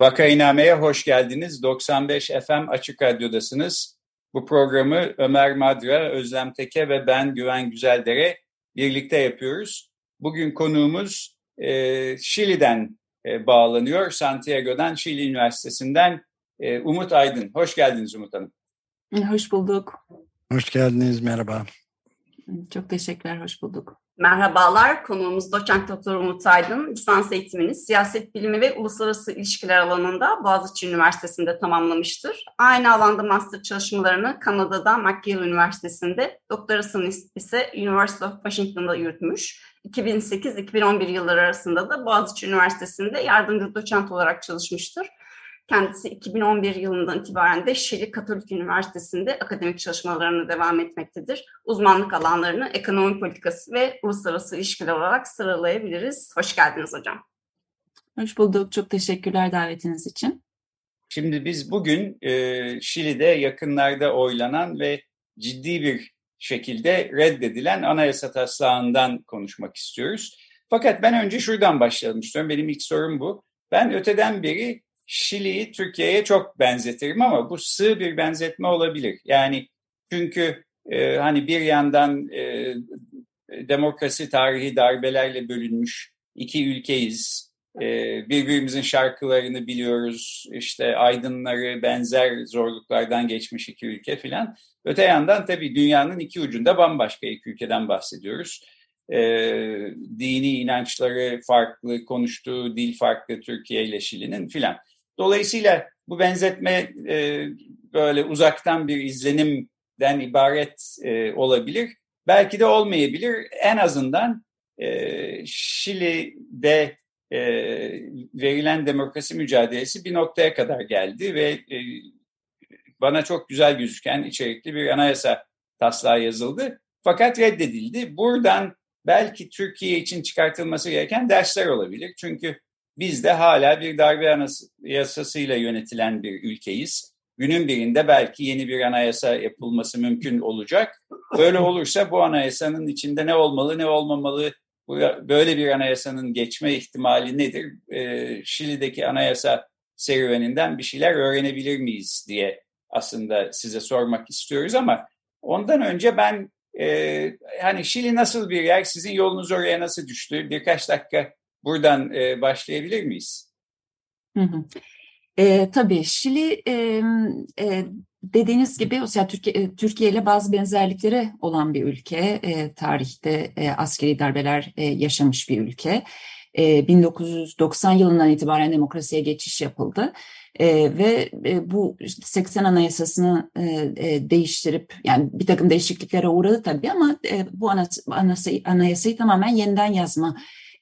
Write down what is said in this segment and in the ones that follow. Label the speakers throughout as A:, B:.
A: Vakainame'ye hoş geldiniz. 95 FM Açık Radyo'dasınız. Bu programı Ömer Madra, Özlem Teke ve ben Güven Güzeldere birlikte yapıyoruz. Bugün konuğumuz e, Şili'den e, bağlanıyor. Santiago'dan, Şili Üniversitesi'nden e, Umut Aydın. Hoş geldiniz Umut Hanım.
B: Hoş bulduk.
C: Hoş geldiniz, merhaba.
B: Çok teşekkürler, hoş bulduk.
D: Merhabalar, konuğumuz doçent doktor Umut Aydın. Lisans eğitimini siyaset bilimi ve uluslararası ilişkiler alanında Boğaziçi Üniversitesi'nde tamamlamıştır. Aynı alanda master çalışmalarını Kanada'da McGill Üniversitesi'nde, doktorasını ise University of Washington'da yürütmüş. 2008-2011 yılları arasında da Boğaziçi Üniversitesi'nde yardımcı doçent olarak çalışmıştır. Kendisi 2011 yılından itibaren de Şili Katolik Üniversitesi'nde akademik çalışmalarını devam etmektedir. Uzmanlık alanlarını ekonomi politikası ve uluslararası ilişkiler olarak sıralayabiliriz. Hoş geldiniz hocam.
B: Hoş bulduk. Çok teşekkürler davetiniz için.
A: Şimdi biz bugün e, Şili'de yakınlarda oylanan ve ciddi bir şekilde reddedilen anayasa taslağından konuşmak istiyoruz. Fakat ben önce şuradan başlayalım istiyorum. Benim ilk sorum bu. Ben öteden beri Şili'yi Türkiye'ye çok benzetirim ama bu sığ bir benzetme olabilir. Yani çünkü e, hani bir yandan e, demokrasi tarihi darbelerle bölünmüş iki ülkeyiz. E, birbirimizin şarkılarını biliyoruz. İşte aydınları benzer zorluklardan geçmiş iki ülke filan. Öte yandan tabii dünyanın iki ucunda bambaşka iki ülkeden bahsediyoruz. E, dini inançları farklı, konuştuğu dil farklı Türkiye ile Şili'nin filan. Dolayısıyla bu benzetme e, böyle uzaktan bir izlenimden ibaret e, olabilir. Belki de olmayabilir. En azından e, Şili'de e, verilen demokrasi mücadelesi bir noktaya kadar geldi ve e, bana çok güzel gözüken içerikli bir anayasa taslağı yazıldı. Fakat reddedildi. Buradan belki Türkiye için çıkartılması gereken dersler olabilir. Çünkü biz de hala bir darbe anayasasıyla yönetilen bir ülkeyiz. Günün birinde belki yeni bir anayasa yapılması mümkün olacak. Böyle olursa bu anayasanın içinde ne olmalı ne olmamalı, böyle bir anayasanın geçme ihtimali nedir? Ee, Şili'deki anayasa serüveninden bir şeyler öğrenebilir miyiz diye aslında size sormak istiyoruz ama ondan önce ben e, hani Şili nasıl bir yer, sizin yolunuz oraya nasıl düştü? Birkaç dakika Buradan e, başlayabilir miyiz?
B: Hı hı. E, tabii Şili e, e, dediğiniz gibi o Türkiye, Türkiye ile bazı benzerlikleri olan bir ülke. E, tarihte e, askeri darbeler e, yaşamış bir ülke. E, 1990 yılından itibaren demokrasiye geçiş yapıldı. E, ve e, bu 80 anayasasını e, e, değiştirip yani bir takım değişikliklere uğradı tabii ama e, bu anayasayı, anayasayı tamamen yeniden yazma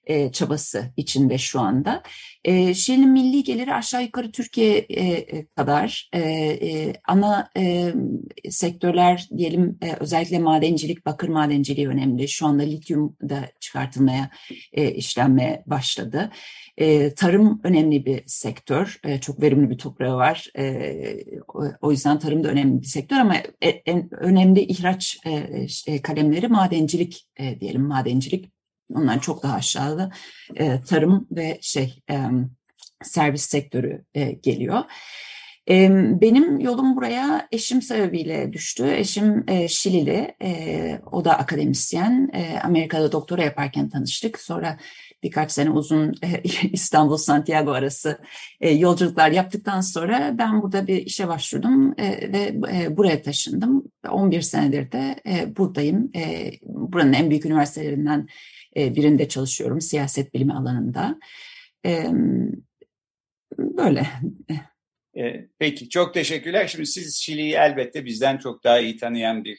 B: e, çabası içinde şu anda. E, Şili'nin milli geliri aşağı yukarı Türkiye e, e, kadar e, e, ana e, sektörler diyelim e, özellikle madencilik, bakır madenciliği önemli. Şu anda lityum da çıkartılmaya, e, işlenmeye başladı. E, tarım önemli bir sektör. E, çok verimli bir toprağı var. E, o, yüzden tarım da önemli bir sektör ama en önemli ihraç e, kalemleri madencilik e, diyelim. Madencilik Ondan çok daha aşağıda e, tarım ve şey e, servis sektörü e, geliyor. E, benim yolum buraya eşim sebebiyle düştü. Eşim e, Şilili, e, o da akademisyen. E, Amerika'da doktora yaparken tanıştık. Sonra birkaç sene uzun e, İstanbul-Santiago arası e, yolculuklar yaptıktan sonra ben burada bir işe başvurdum e, ve e, buraya taşındım. 11 senedir de e, buradayım. E, buranın en büyük üniversitelerinden birinde çalışıyorum siyaset bilimi alanında. böyle.
A: Peki çok teşekkürler. Şimdi siz Şili'yi elbette bizden çok daha iyi tanıyan bir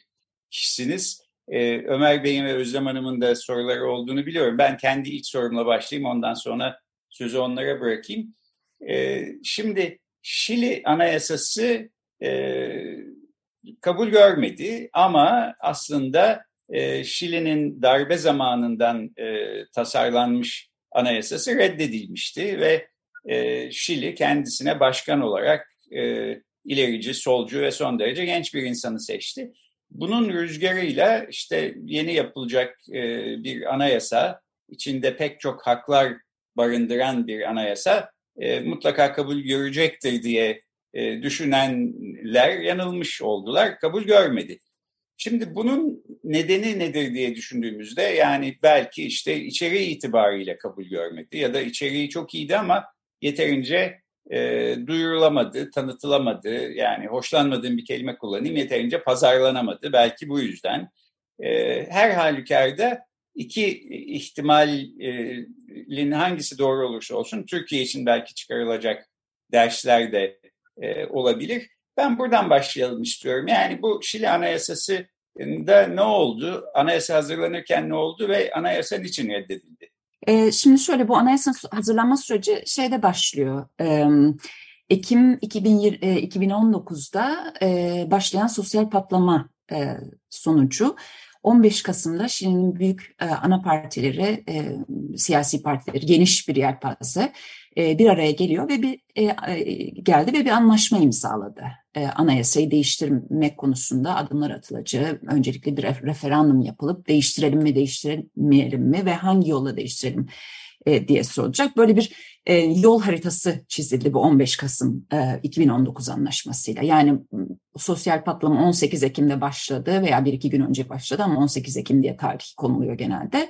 A: kişisiniz. Ömer Bey'in ve Özlem Hanım'ın da soruları olduğunu biliyorum. Ben kendi ilk sorumla başlayayım ondan sonra sözü onlara bırakayım. Şimdi Şili Anayasası kabul görmedi ama aslında e, Şili'nin darbe zamanından e, tasarlanmış anayasası reddedilmişti ve e, Şili kendisine başkan olarak ilerici, solcu ve son derece genç bir insanı seçti. Bunun rüzgarıyla işte yeni yapılacak bir anayasa, içinde pek çok haklar barındıran bir anayasa mutlaka kabul görecektir diye düşünenler yanılmış oldular, kabul görmedi. Şimdi bunun nedeni nedir diye düşündüğümüzde yani belki işte içeriği itibariyle kabul görmedi ya da içeriği çok iyiydi ama yeterince e, duyurulamadı, tanıtılamadı. Yani hoşlanmadığım bir kelime kullanayım yeterince pazarlanamadı. Belki bu yüzden. E, her halükarda iki ihtimalin hangisi doğru olursa olsun Türkiye için belki çıkarılacak dersler de e, olabilir. Ben buradan başlayalım istiyorum. Yani bu Şili Anayasası da ne oldu? Anayasa hazırlanırken ne oldu ve anayasa niçin reddedildi?
B: E, şimdi şöyle bu anayasa hazırlanma süreci şeyde başlıyor. E, Ekim 2020, e, 2019'da e, başlayan sosyal patlama e, sonucu 15 Kasım'da Şili'nin büyük e, ana partileri, e, siyasi partileri, geniş bir yelpaze e, bir araya geliyor ve bir e, e, geldi ve bir anlaşma imzaladı. E, anayasayı değiştirmek konusunda adımlar atılacağı, öncelikle bir referandum yapılıp değiştirelim mi, değiştiremeyelim mi ve hangi yolla değiştirelim e, diye sorulacak. Böyle bir e, yol haritası çizildi bu 15 Kasım e, 2019 anlaşmasıyla. Yani sosyal patlama 18 Ekim'de başladı veya bir iki gün önce başladı ama 18 Ekim diye tarih konuluyor genelde.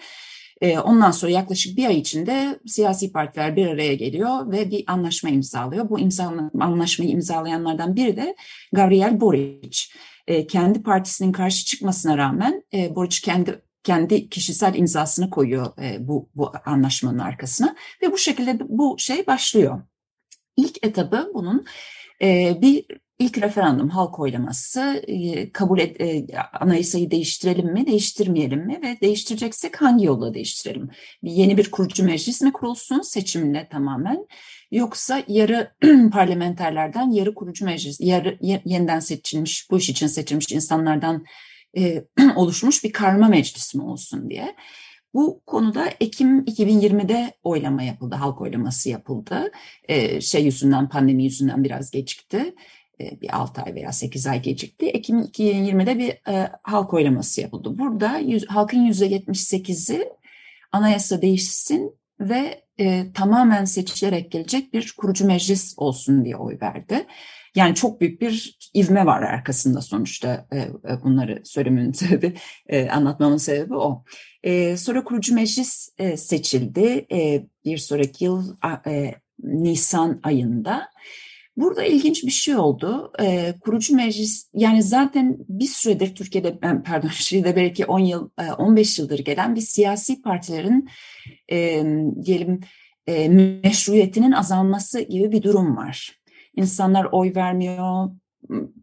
B: E, ondan sonra yaklaşık bir ay içinde siyasi partiler bir araya geliyor ve bir anlaşma imzalıyor. Bu imza, anlaşmayı imzalayanlardan biri de Gabriel Boric. E, kendi partisinin karşı çıkmasına rağmen e, Boric kendi kendi kişisel imzasını koyuyor e, bu, bu anlaşmanın arkasına ve bu şekilde bu şey başlıyor. İlk etabı bunun e, bir ilk referandum halk oylaması e, kabul et, e, anayasayı değiştirelim mi değiştirmeyelim mi ve değiştireceksek hangi yolla değiştirelim? Yeni bir kurucu meclis mi kurulsun seçimle tamamen yoksa yarı parlamenterlerden yarı kurucu meclis yarı yeniden seçilmiş bu iş için seçilmiş insanlardan e, oluşmuş bir karma meclis mi olsun diye. Bu konuda Ekim 2020'de oylama yapıldı, halk oylaması yapıldı. E, şey yüzünden, pandemi yüzünden biraz gecikti. E, bir 6 ay veya 8 ay gecikti. Ekim 2020'de bir e, halk oylaması yapıldı. Burada yüz, halkın %78'i anayasa değişsin ve e, tamamen seçilerek gelecek bir kurucu meclis olsun diye oy verdi. Yani çok büyük bir ivme var arkasında sonuçta e, e, bunları söylemenin sebebi, e, anlatmamın sebebi o. E, sonra kurucu meclis e, seçildi e, bir sonraki yıl e, Nisan ayında. Burada ilginç bir şey oldu. E, kurucu meclis yani zaten bir süredir Türkiye'de pardon Şili'de belki 10 yıl 15 yıldır gelen bir siyasi partilerin e, diyelim e, meşruiyetinin azalması gibi bir durum var. İnsanlar oy vermiyor,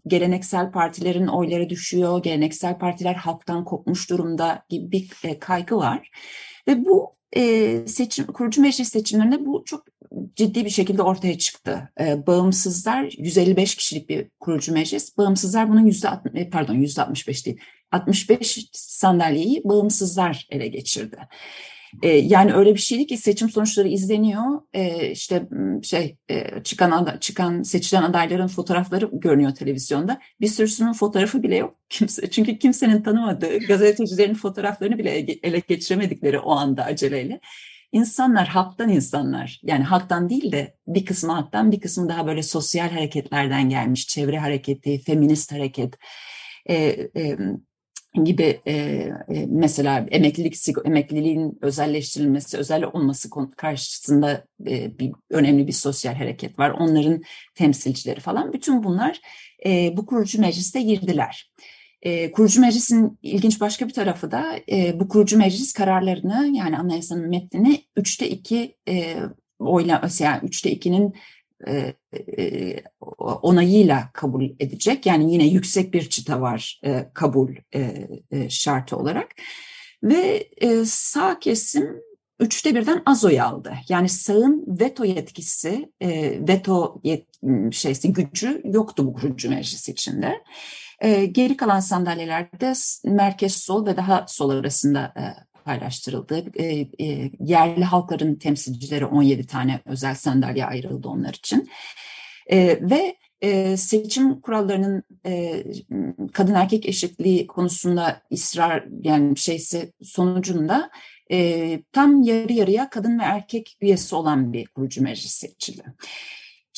B: geleneksel partilerin oyları düşüyor, geleneksel partiler halktan kopmuş durumda gibi bir e, kaygı var. Ve bu e, seçim, kurucu meclis seçimlerinde bu çok ciddi bir şekilde ortaya çıktı. E, bağımsızlar 155 kişilik bir kurucu meclis. Bağımsızlar bunun yüzde e, pardon yüzde 65 değil 65 sandalyeyi bağımsızlar ele geçirdi. E, yani öyle bir şeydi ki seçim sonuçları izleniyor. E, işte şey e, çıkan çıkan seçilen adayların fotoğrafları görünüyor televizyonda. Bir sürüsünün fotoğrafı bile yok. Kimse çünkü kimsenin tanımadığı gazetecilerin fotoğraflarını bile ele geçiremedikleri o anda aceleyle. İnsanlar halktan insanlar yani halktan değil de bir kısmı halktan bir kısmı daha böyle sosyal hareketlerden gelmiş çevre hareketi, feminist hareket, e, e, gibi e, e, mesela emeklilik emekliliğin özelleştirilmesi, özel olması karşısında e, bir önemli bir sosyal hareket var. Onların temsilcileri falan. Bütün bunlar e, bu kurucu mecliste girdiler. E, kurucu meclisin ilginç başka bir tarafı da e, bu kurucu meclis kararlarını yani anayasanın metnini üçte iki e, oyla, yani üçte ikinin e, e, onayıyla kabul edecek. Yani yine yüksek bir çıta var e, kabul şartı olarak. Ve sağ kesim üçte birden az oy aldı. Yani sağın veto yetkisi, veto yet, şeysi gücü yoktu bu kurucu meclis içinde. E, geri kalan sandalyelerde merkez sol ve daha sol arasında e, paylaştırıldı. E, e, yerli halkların temsilcileri 17 tane özel sandalye ayrıldı onlar için. E, ve e, seçim kurallarının e, kadın erkek eşitliği konusunda ısrar yani şeysi sonucunda e, tam yarı yarıya kadın ve erkek üyesi olan bir kurucu meclis seçildi.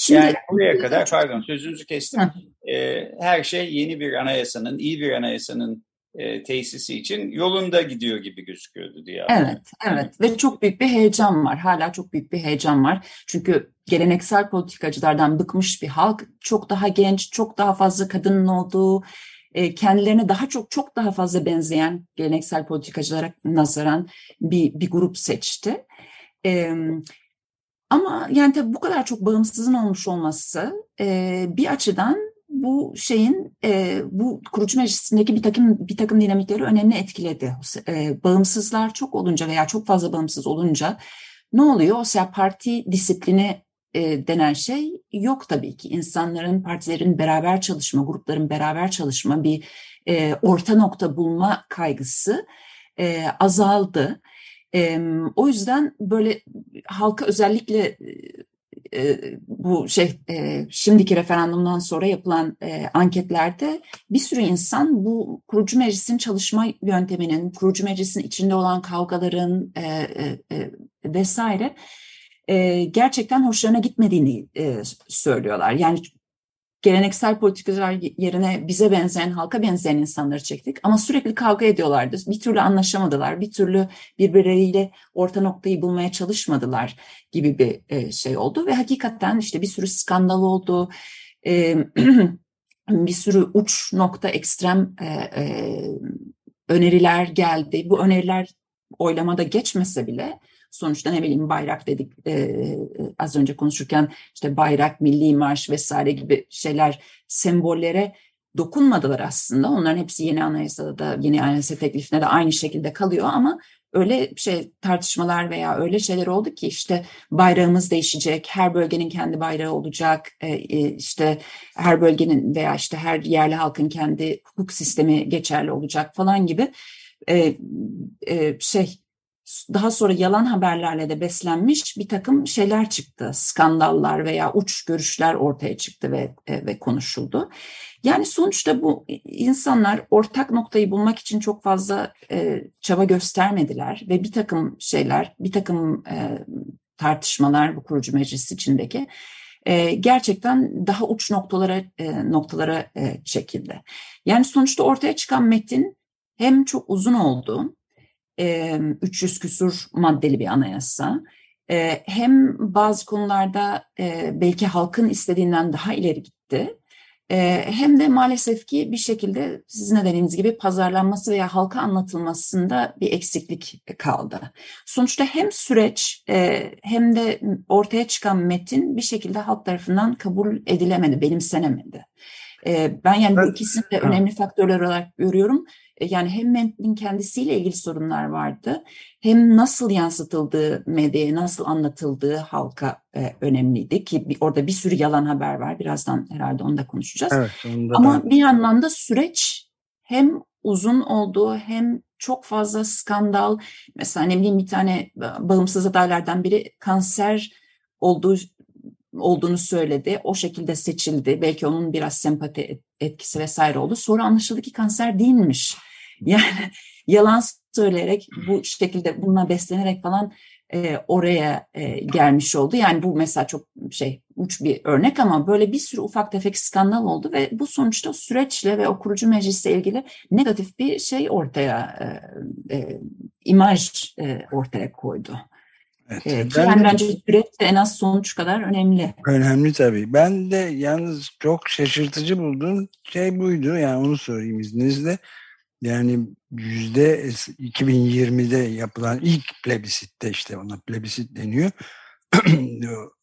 A: Şimdi, yani buraya kadar pardon sözünüzü kestim. E, her şey yeni bir anayasanın, iyi bir anayasanın e, tesisi için yolunda gidiyor gibi gözüküyordu diye.
B: Evet, evet ve çok büyük bir heyecan var. Hala çok büyük bir heyecan var. Çünkü geleneksel politikacılardan bıkmış bir halk çok daha genç, çok daha fazla kadının olduğu, e, kendilerine daha çok çok daha fazla benzeyen geleneksel politikacılara nazaran bir, bir grup seçti. E, ama yani tabii bu kadar çok bağımsızın olmuş olması e, bir açıdan bu şeyin e, bu kurucu meclisindeki bir takım bir takım dinamikleri önemli etkiledi. E, bağımsızlar çok olunca veya çok fazla bağımsız olunca ne oluyor? O sea parti disiplini e, denen şey yok tabii ki. İnsanların, partilerin beraber çalışma, grupların beraber çalışma, bir e, orta nokta bulma kaygısı e, azaldı. E, o yüzden böyle halka özellikle e, bu şey e, şimdiki referandumdan sonra yapılan e, anketlerde bir sürü insan bu kurucu meclisin çalışma yönteminin, kurucu meclisin içinde olan kavgaların e, e, vesaire e, gerçekten hoşlarına gitmediğini e, söylüyorlar. Yani geleneksel politikacılar yerine bize benzeyen, halka benzeyen insanları çektik. Ama sürekli kavga ediyorlardı. Bir türlü anlaşamadılar. Bir türlü birbirleriyle orta noktayı bulmaya çalışmadılar gibi bir e, şey oldu. Ve hakikaten işte bir sürü skandal oldu. Bir sürü uç nokta ekstrem e, e, öneriler geldi. Bu öneriler oylamada geçmese bile sonuçta ne bileyim bayrak dedik e, az önce konuşurken işte bayrak, milli marş vesaire gibi şeyler sembollere dokunmadılar aslında. Onların hepsi yeni anayasada da yeni anayasa teklifine de aynı şekilde kalıyor ama öyle şey tartışmalar veya öyle şeyler oldu ki işte bayrağımız değişecek, her bölgenin kendi bayrağı olacak, işte her bölgenin veya işte her yerli halkın kendi hukuk sistemi geçerli olacak falan gibi şey daha sonra yalan haberlerle de beslenmiş bir takım şeyler çıktı. Skandallar veya uç görüşler ortaya çıktı ve, e, ve konuşuldu. Yani sonuçta bu insanlar ortak noktayı bulmak için çok fazla e, çaba göstermediler ve bir takım şeyler, bir takım e, tartışmalar bu kurucu meclis içindeki e, gerçekten daha uç noktalara e, noktalara e, çekildi. Yani sonuçta ortaya çıkan metin hem çok uzun oldu 300 küsur maddeli bir anayasa. Hem bazı konularda belki halkın istediğinden daha ileri gitti. Hem de maalesef ki bir şekilde sizin de dediğiniz gibi pazarlanması veya halka anlatılmasında bir eksiklik kaldı. Sonuçta hem süreç hem de ortaya çıkan metin bir şekilde halk tarafından kabul edilemedi, benimsenemedi. Ben yani bu ikisini de önemli faktörler olarak görüyorum. E, yani hem metnin kendisiyle ilgili sorunlar vardı hem nasıl yansıtıldığı medyaya, nasıl anlatıldığı halka e, önemliydi ki bir, orada bir sürü yalan haber var. Birazdan herhalde onu da konuşacağız. Evet, Ama ben... bir yandan da süreç hem uzun olduğu hem çok fazla skandal. Mesela ne bileyim bir tane bağımsız adaylardan biri kanser olduğu olduğunu söyledi. O şekilde seçildi. Belki onun biraz sempati etkisi vesaire oldu. Sonra anlaşıldı ki kanser değilmiş. Yani yalan söyleyerek bu şekilde bununla beslenerek falan e, oraya e, gelmiş oldu. Yani bu mesela çok şey uç bir örnek ama böyle bir sürü ufak tefek skandal oldu ve bu sonuçta süreçle ve o kurucu meclisle ilgili negatif bir şey ortaya e, e, imaj e, ortaya koydu. Evet, ben yani bence süreç de en az sonuç kadar önemli.
C: Önemli tabii. Ben de yalnız çok şaşırtıcı bulduğum şey buydu. Yani onu sorayım izninizle. Yani yüzde 2020'de yapılan ilk plebisitte işte ona plebisit deniyor.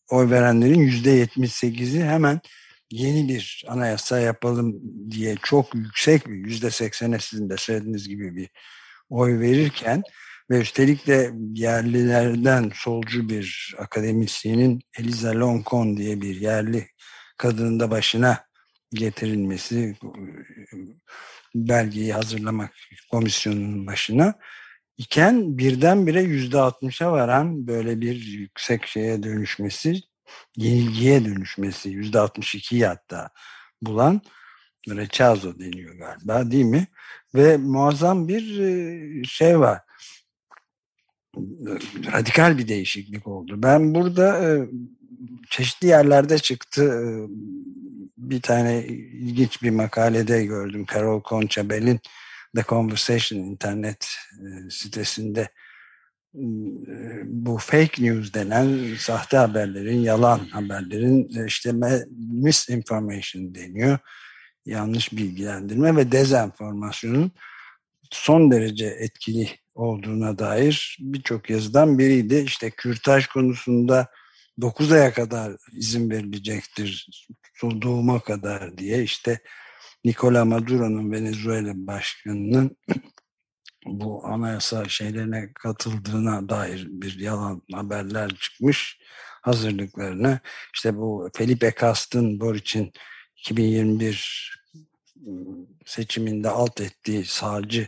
C: oy verenlerin yüzde 78'i hemen yeni bir anayasa yapalım diye çok yüksek bir yüzde seksene sizin de söylediğiniz gibi bir oy verirken ve üstelik de yerlilerden solcu bir akademisyenin Eliza Loncon diye bir yerli kadının da başına getirilmesi belgeyi hazırlamak komisyonunun başına iken birdenbire yüzde altmışa varan böyle bir yüksek şeye dönüşmesi yenilgiye dönüşmesi yüzde altmış iki hatta bulan Rechazo deniyor galiba değil mi? Ve muazzam bir şey var. Radikal bir değişiklik oldu. Ben burada çeşitli yerlerde çıktı. Bir tane ilginç bir makalede gördüm. Carol Conchabel'in The Conversation internet sitesinde bu fake news denen sahte haberlerin, yalan haberlerin işte misinformation deniyor. Yanlış bilgilendirme ve dezenformasyonun son derece etkili olduğuna dair birçok yazıdan biriydi. İşte kürtaj konusunda 9 aya kadar izin verilecektir doğuma kadar diye işte Nicola Maduro'nun Venezuela başkanının bu anayasa şeylerine katıldığına dair bir yalan haberler çıkmış hazırlıklarına. İşte bu Felipe Castın Boric'in 2021 seçiminde alt ettiği sağcı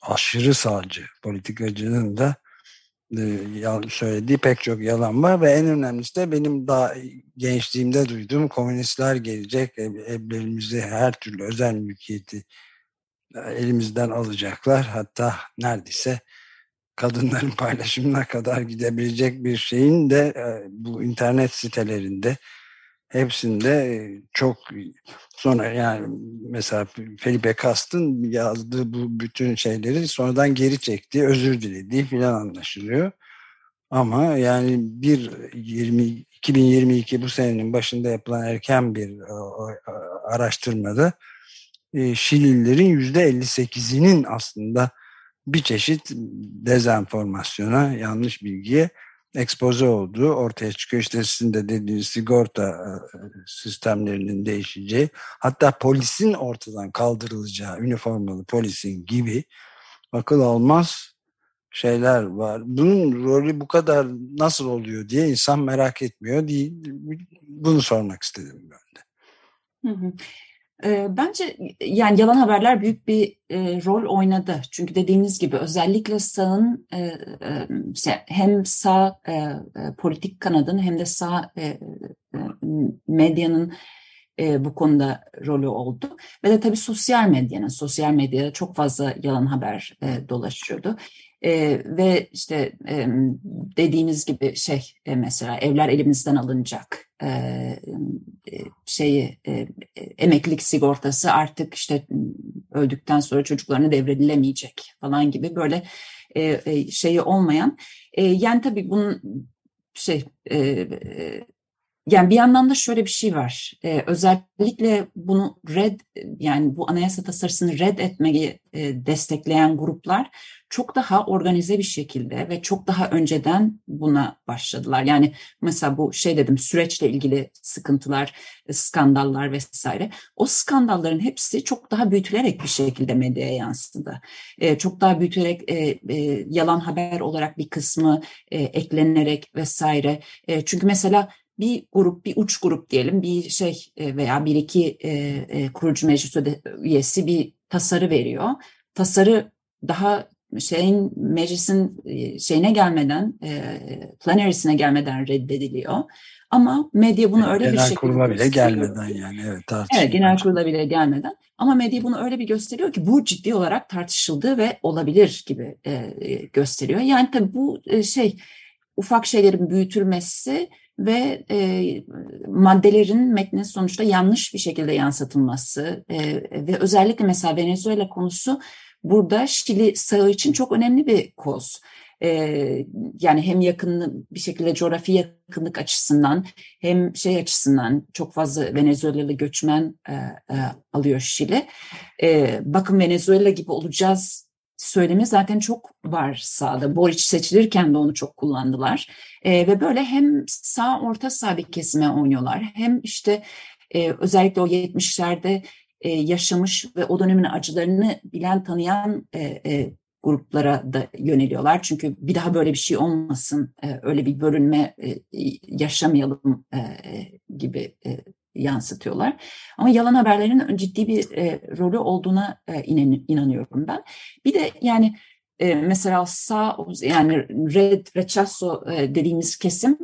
C: aşırı sağcı politikacının da söylediği pek çok yalan var ve en önemlisi de benim daha gençliğimde duyduğum komünistler gelecek evlerimizi her türlü özel mülkiyeti elimizden alacaklar. Hatta neredeyse kadınların paylaşımına kadar gidebilecek bir şeyin de bu internet sitelerinde hepsinde çok sonra yani mesela Felipe Cast'ın yazdığı bu bütün şeyleri sonradan geri çektiği, özür dilediği filan anlaşılıyor. Ama yani bir 20, 2022 bu senenin başında yapılan erken bir araştırmada Şililerin yüzde 58'inin aslında bir çeşit dezenformasyona, yanlış bilgiye ekspoze olduğu ortaya çıkıyor. İşte sizin de dediğiniz sigorta e, sistemlerinin değişeceği hatta polisin ortadan kaldırılacağı üniformalı polisin gibi akıl almaz şeyler var. Bunun rolü bu kadar nasıl oluyor diye insan merak etmiyor değil. Bunu sormak istedim ben de.
B: Hı hı. Bence yani yalan haberler büyük bir e, rol oynadı. Çünkü dediğiniz gibi özellikle sağın e, e, hem sağ e, politik kanadın hem de sağ e, medyanın e, bu konuda rolü oldu. Ve de tabii sosyal medyanın, sosyal medyada çok fazla yalan haber e, dolaşıyordu. E, ve işte e, dediğiniz gibi şey e, mesela evler elimizden alınacak e, şeyi e, emeklilik sigortası artık işte öldükten sonra çocuklarına devredilemeyecek falan gibi böyle e, e, şeyi olmayan e, yani tabii bunun şey e, yani bir yandan da şöyle bir şey var. Ee, özellikle bunu red yani bu anayasa tasarısını red etmeyi e, destekleyen gruplar çok daha organize bir şekilde ve çok daha önceden buna başladılar. Yani mesela bu şey dedim süreçle ilgili sıkıntılar, skandallar vesaire. O skandalların hepsi çok daha büyütülerek bir şekilde medyaya yansıdı. E, çok daha büyütülerek e, e, yalan haber olarak bir kısmı e, eklenerek vesaire. E, çünkü mesela bir grup, bir uç grup diyelim, bir şey e, veya bir iki e, e, kurucu meclis üyesi bir tasarı veriyor. Tasarı daha şeyin meclisin şeyine gelmeden, plenary'sine gelmeden reddediliyor. Ama medya bunu öyle
C: genel
B: bir şekilde
C: kurula bile gelmeden yani evet
B: Evet genel kurula bile gelmeden ama medya bunu öyle bir gösteriyor ki bu ciddi olarak tartışıldığı ve olabilir gibi gösteriyor. Yani tabii bu şey ufak şeylerin büyütülmesi ve e, maddelerin metnin sonuçta yanlış bir şekilde yansıtılması e, ve özellikle mesela Venezuela konusu burada Şili sağı için çok önemli bir koz. E, yani hem yakın bir şekilde coğrafi yakınlık açısından hem şey açısından çok fazla Venezuelalı göçmen e, e, alıyor Şili. E, bakın Venezuela gibi olacağız söylemi zaten çok var sağda. Boric seçilirken de onu çok kullandılar. E, ve böyle hem sağ orta sağ bir kesime oynuyorlar hem işte e, özellikle o 70'lerde e, yaşamış ve o dönemin acılarını bilen tanıyan e, e, gruplara da yöneliyorlar. Çünkü bir daha böyle bir şey olmasın, e, öyle bir bölünme e, yaşamayalım e, gibi e, yansıtıyorlar. Ama yalan haberlerin ciddi bir e, rolü olduğuna e, inan, inanıyorum ben. Bir de yani e, mesela sağ yani red rechazo e, dediğimiz kesim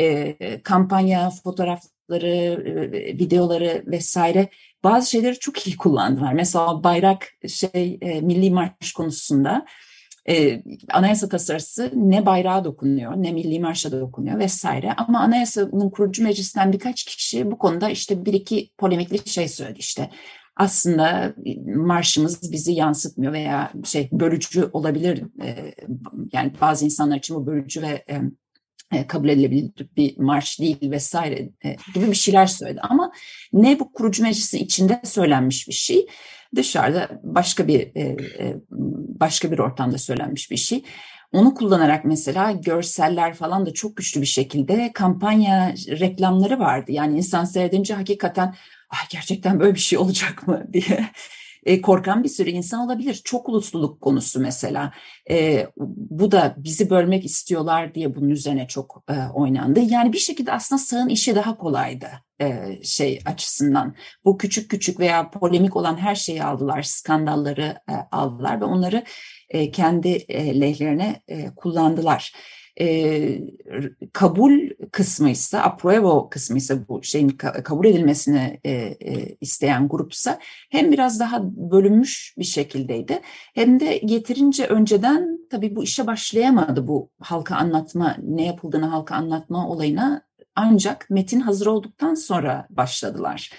B: e, kampanya fotoğrafları, e, videoları vesaire bazı şeyleri çok iyi kullandılar. Mesela bayrak şey e, milli marş konusunda e, anayasa tasarısı ne bayrağa dokunuyor ne milli marşa dokunuyor vesaire. Ama anayasanın kurucu meclisten birkaç kişi bu konuda işte bir iki polemikli şey söyledi işte. Aslında marşımız bizi yansıtmıyor veya şey bölücü olabilir. E, yani bazı insanlar için bu bölücü ve e, e, kabul edilebilir bir marş değil vesaire e, gibi bir şeyler söyledi. Ama ne bu kurucu meclisin içinde söylenmiş bir şey, dışarıda başka bir e, başka bir ortamda söylenmiş bir şey. Onu kullanarak mesela görseller falan da çok güçlü bir şekilde kampanya reklamları vardı. Yani insan seyredince hakikaten Ay, gerçekten böyle bir şey olacak mı diye e, korkan bir sürü insan olabilir. Çok ulusluluk konusu mesela. E, bu da bizi bölmek istiyorlar diye bunun üzerine çok e, oynandı. Yani bir şekilde aslında sağın işi daha kolaydı e, şey açısından. Bu küçük küçük veya polemik olan her şeyi aldılar, skandalları e, aldılar ve onları e, kendi e, lehlerine e, kullandılar e, kabul kısmı ise, approval kısmı ise bu şeyin kabul edilmesini e, e, isteyen grupsa hem biraz daha bölünmüş bir şekildeydi hem de yeterince önceden tabii bu işe başlayamadı bu halka anlatma, ne yapıldığını halka anlatma olayına ancak metin hazır olduktan sonra başladılar.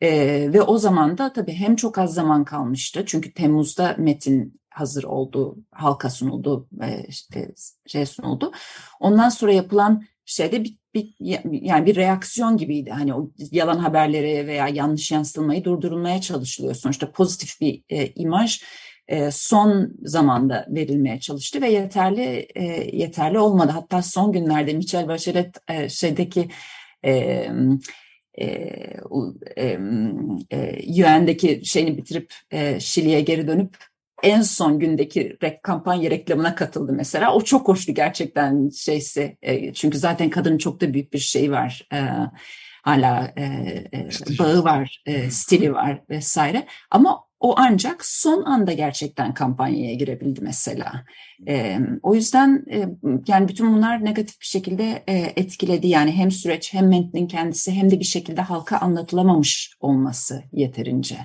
B: Ee, ve o zaman da tabii hem çok az zaman kalmıştı çünkü Temmuz'da metin hazır oldu, halka sunuldu, e, işte şey sunuldu. Ondan sonra yapılan şeyde bir, bir yani bir reaksiyon gibiydi. Hani o yalan haberleri veya yanlış yansıtılmayı durdurulmaya çalışılıyor. Sonuçta pozitif bir e, imaj e, son zamanda verilmeye çalıştı ve yeterli e, yeterli olmadı. Hatta son günlerde Michel Bachelet e, şeydeki e, e, e, UN'deki şeyini bitirip e, Şili'ye geri dönüp en son gündeki rek, kampanya reklamına katıldı mesela. O çok hoştu gerçekten şeysi. E, çünkü zaten kadının çok da büyük bir şey var. E, hala e, e, bağı var, e, stili var vesaire. Ama o ancak son anda gerçekten kampanyaya girebildi mesela. E, o yüzden e, yani bütün bunlar negatif bir şekilde e, etkiledi. Yani hem süreç hem metnin kendisi hem de bir şekilde halka anlatılamamış olması yeterince.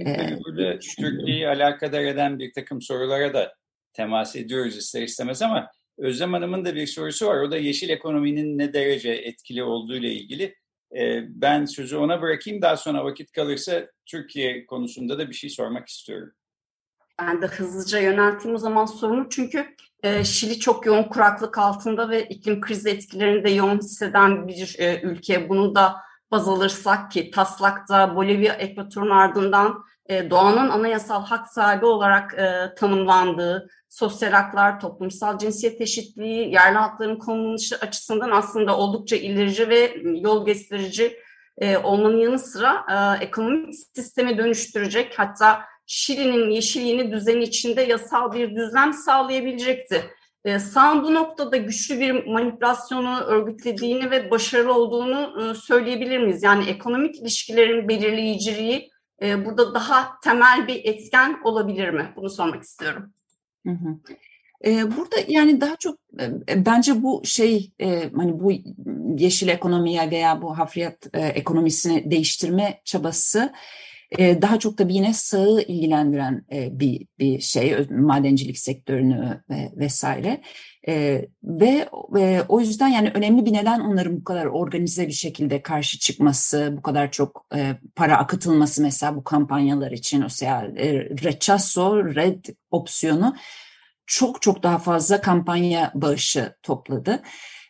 A: Ee, burada Türkiye'yi alakadar eden bir takım sorulara da temas ediyoruz ister istemez ama Özlem Hanım'ın da bir sorusu var. O da yeşil ekonominin ne derece etkili olduğu ile ilgili. Ee, ben sözü ona bırakayım. Daha sonra vakit kalırsa Türkiye konusunda da bir şey sormak istiyorum.
D: Ben de hızlıca yönelteyim o zaman sorunu. Çünkü e, Şili çok yoğun kuraklık altında ve iklim krizi etkilerini de yoğun hisseden bir e, ülke. Bunu da baz alırsak ki taslakta Bolivya ekvatorun ardından e, doğanın anayasal hak sahibi olarak e, tanımlandığı sosyal haklar, toplumsal cinsiyet eşitliği, yerli hakların konuluşu açısından aslında oldukça ilerici ve yol gösterici e, olmanın yanı sıra e, ekonomik sistemi dönüştürecek hatta Şili'nin yeşilliğini düzeni içinde yasal bir düzlem sağlayabilecekti. E, sağın bu noktada güçlü bir manipülasyonu örgütlediğini ve başarılı olduğunu e, söyleyebilir miyiz? Yani ekonomik ilişkilerin belirleyiciliği e, burada daha temel bir etken olabilir mi? Bunu sormak istiyorum. Hı hı.
B: Burada yani daha çok bence bu şey hani bu yeşil ekonomiye veya bu hafriyat ekonomisini değiştirme çabası daha çok da yine sağı ilgilendiren bir bir şey madencilik sektörünü vesaire ve o yüzden yani önemli bir neden onların bu kadar organize bir şekilde karşı çıkması bu kadar çok para akıtılması mesela bu kampanyalar için o sea rechazo red opsiyonu çok çok daha fazla kampanya bağışı topladı.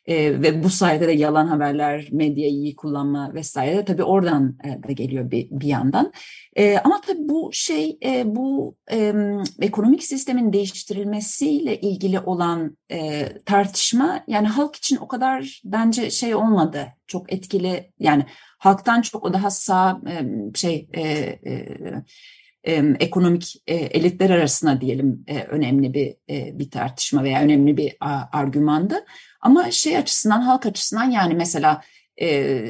B: E, ve bu sayede de yalan haberler, medyayı iyi kullanma vesaire tabii oradan e, da geliyor bir, bir yandan. E, ama tabii bu şey, e, bu e, ekonomik sistemin değiştirilmesiyle ilgili olan e, tartışma yani halk için o kadar bence şey olmadı, çok etkili yani halktan çok o daha sağ e, şey e, e, ekonomik e, elitler arasında diyelim e, önemli bir e, bir tartışma veya önemli bir argümandı. Ama şey açısından halk açısından yani mesela e,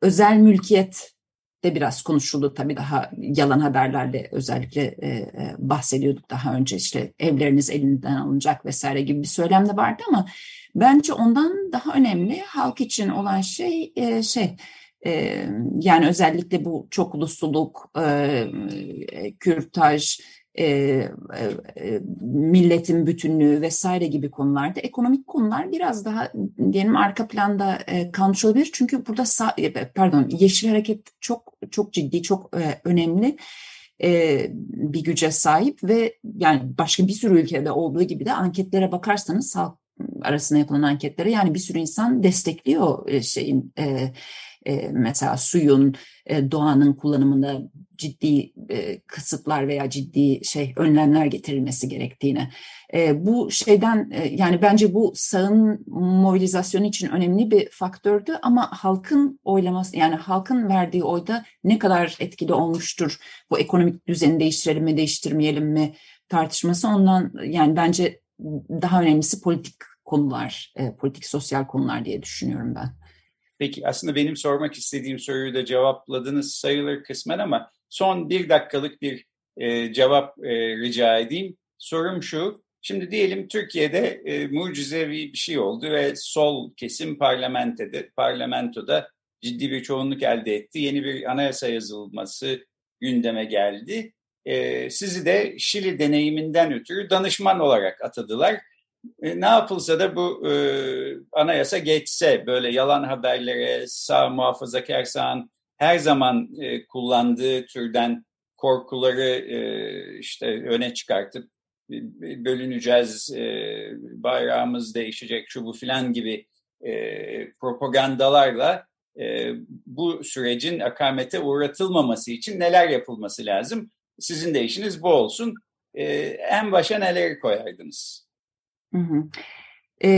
B: özel mülkiyet de biraz konuşuldu. Tabii daha yalan haberlerle özellikle e, bahsediyorduk daha önce. İşte evleriniz elinden alınacak vesaire gibi bir söylem de vardı ama bence ondan daha önemli halk için olan şey e, şey e, yani özellikle bu çok ulusluluk, e, kürtaj, e, e, milletin bütünlüğü vesaire gibi konularda ekonomik konular biraz daha diyelim arka planda e, kalmış olabilir. Çünkü burada sağ, pardon Yeşil Hareket çok çok ciddi, çok e, önemli e, bir güce sahip ve yani başka bir sürü ülkede olduğu gibi de anketlere bakarsanız halk arasında yapılan anketlere yani bir sürü insan destekliyor e, şeyin e, mesela suyun, doğanın kullanımında ciddi kısıtlar veya ciddi şey önlemler getirilmesi gerektiğini. E, bu şeyden yani bence bu sağın mobilizasyonu için önemli bir faktördü ama halkın oylaması yani halkın verdiği oyda ne kadar etkili olmuştur bu ekonomik düzeni değiştirelim mi değiştirmeyelim mi tartışması ondan yani bence daha önemlisi politik konular, politik sosyal konular diye düşünüyorum ben.
A: Peki aslında benim sormak istediğim soruyu da cevapladınız sayılır kısmen ama son bir dakikalık bir e, cevap e, rica edeyim. Sorum şu, şimdi diyelim Türkiye'de e, mucizevi bir şey oldu ve sol kesim parlamentoda, parlamentoda ciddi bir çoğunluk elde etti. Yeni bir anayasa yazılması gündeme geldi. E, sizi de Şili deneyiminden ötürü danışman olarak atadılar e, ne yapılsa da bu e, anayasa geçse böyle yalan haberlere sağ muhafazakar sağın her zaman e, kullandığı türden korkuları e, işte öne çıkartıp bölüneceğiz, e, bayrağımız değişecek şu bu filan gibi e, propagandalarla e, bu sürecin akamete uğratılmaması için neler yapılması lazım? Sizin de işiniz bu olsun. E, en başa neleri koyardınız?
B: Hı hı. Ee,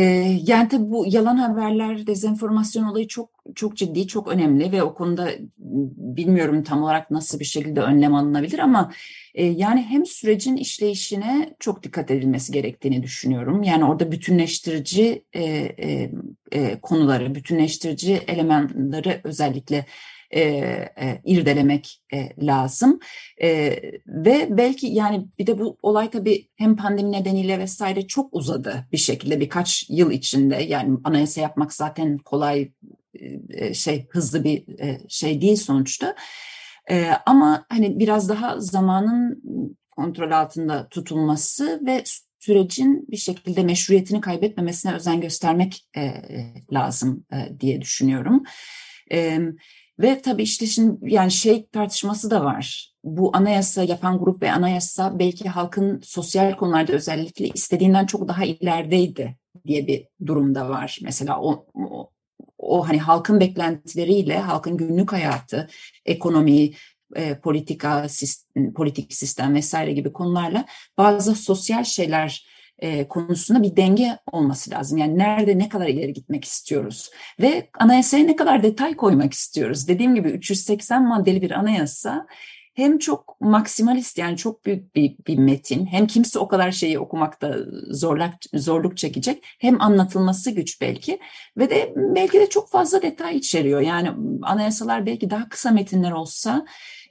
B: yani tabii bu yalan haberler, dezenformasyon olayı çok çok ciddi, çok önemli ve o konuda bilmiyorum tam olarak nasıl bir şekilde önlem alınabilir ama e, yani hem sürecin işleyişine çok dikkat edilmesi gerektiğini düşünüyorum. Yani orada bütünleştirici e, e, e, konuları, bütünleştirici elementleri özellikle e, e, irdelemek e, lazım. E, ve belki yani bir de bu olay tabii hem pandemi nedeniyle vesaire çok uzadı bir şekilde birkaç yıl içinde. Yani anayasa yapmak zaten kolay e, şey hızlı bir e, şey değil sonuçta. E, ama hani biraz daha zamanın kontrol altında tutulması ve sürecin bir şekilde meşruiyetini kaybetmemesine özen göstermek e, lazım e, diye düşünüyorum. E, ve tabii işte şimdi yani şey tartışması da var. Bu anayasa yapan grup ve anayasa belki halkın sosyal konularda özellikle istediğinden çok daha ilerideydi diye bir durumda var. Mesela o, o, o hani halkın beklentileriyle halkın günlük hayatı, ekonomi, e, politika, sistem, politik sistem vesaire gibi konularla bazı sosyal şeyler e, konusunda bir denge olması lazım. Yani nerede ne kadar ileri gitmek istiyoruz ve anayasaya ne kadar detay koymak istiyoruz. Dediğim gibi 380 maddeli bir anayasa hem çok maksimalist yani çok büyük bir, bir metin hem kimse o kadar şeyi okumakta zorluk, zorluk çekecek hem anlatılması güç belki ve de belki de çok fazla detay içeriyor. Yani anayasalar belki daha kısa metinler olsa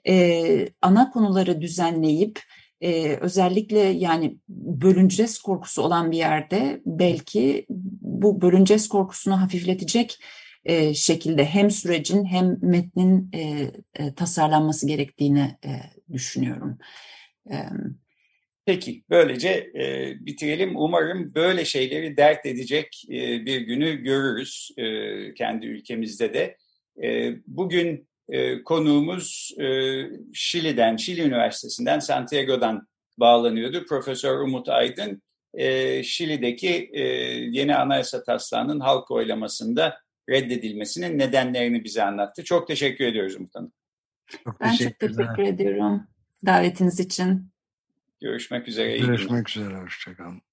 B: e, ana konuları düzenleyip e, özellikle yani bölüneceğiz korkusu olan bir yerde belki bu bölüneceğiz korkusunu hafifletecek e, şekilde hem sürecin hem metnin e, e, tasarlanması gerektiğini e, düşünüyorum.
A: E, Peki, böylece e, bitirelim. Umarım böyle şeyleri dert edecek e, bir günü görürüz e, kendi ülkemizde de. E, bugün e, konuğumuz e, Şili'den, Şili Üniversitesi'nden, Santiago'dan bağlanıyordu. Profesör Umut Aydın e, Şili'deki e, yeni anayasa taslağının halk oylamasında reddedilmesinin nedenlerini bize anlattı. Çok teşekkür ediyoruz Umut
B: Çok ben çok teşekkür ediyorum davetiniz için.
A: Görüşmek üzere.
C: Görüşmek üzere. Hoşçakalın.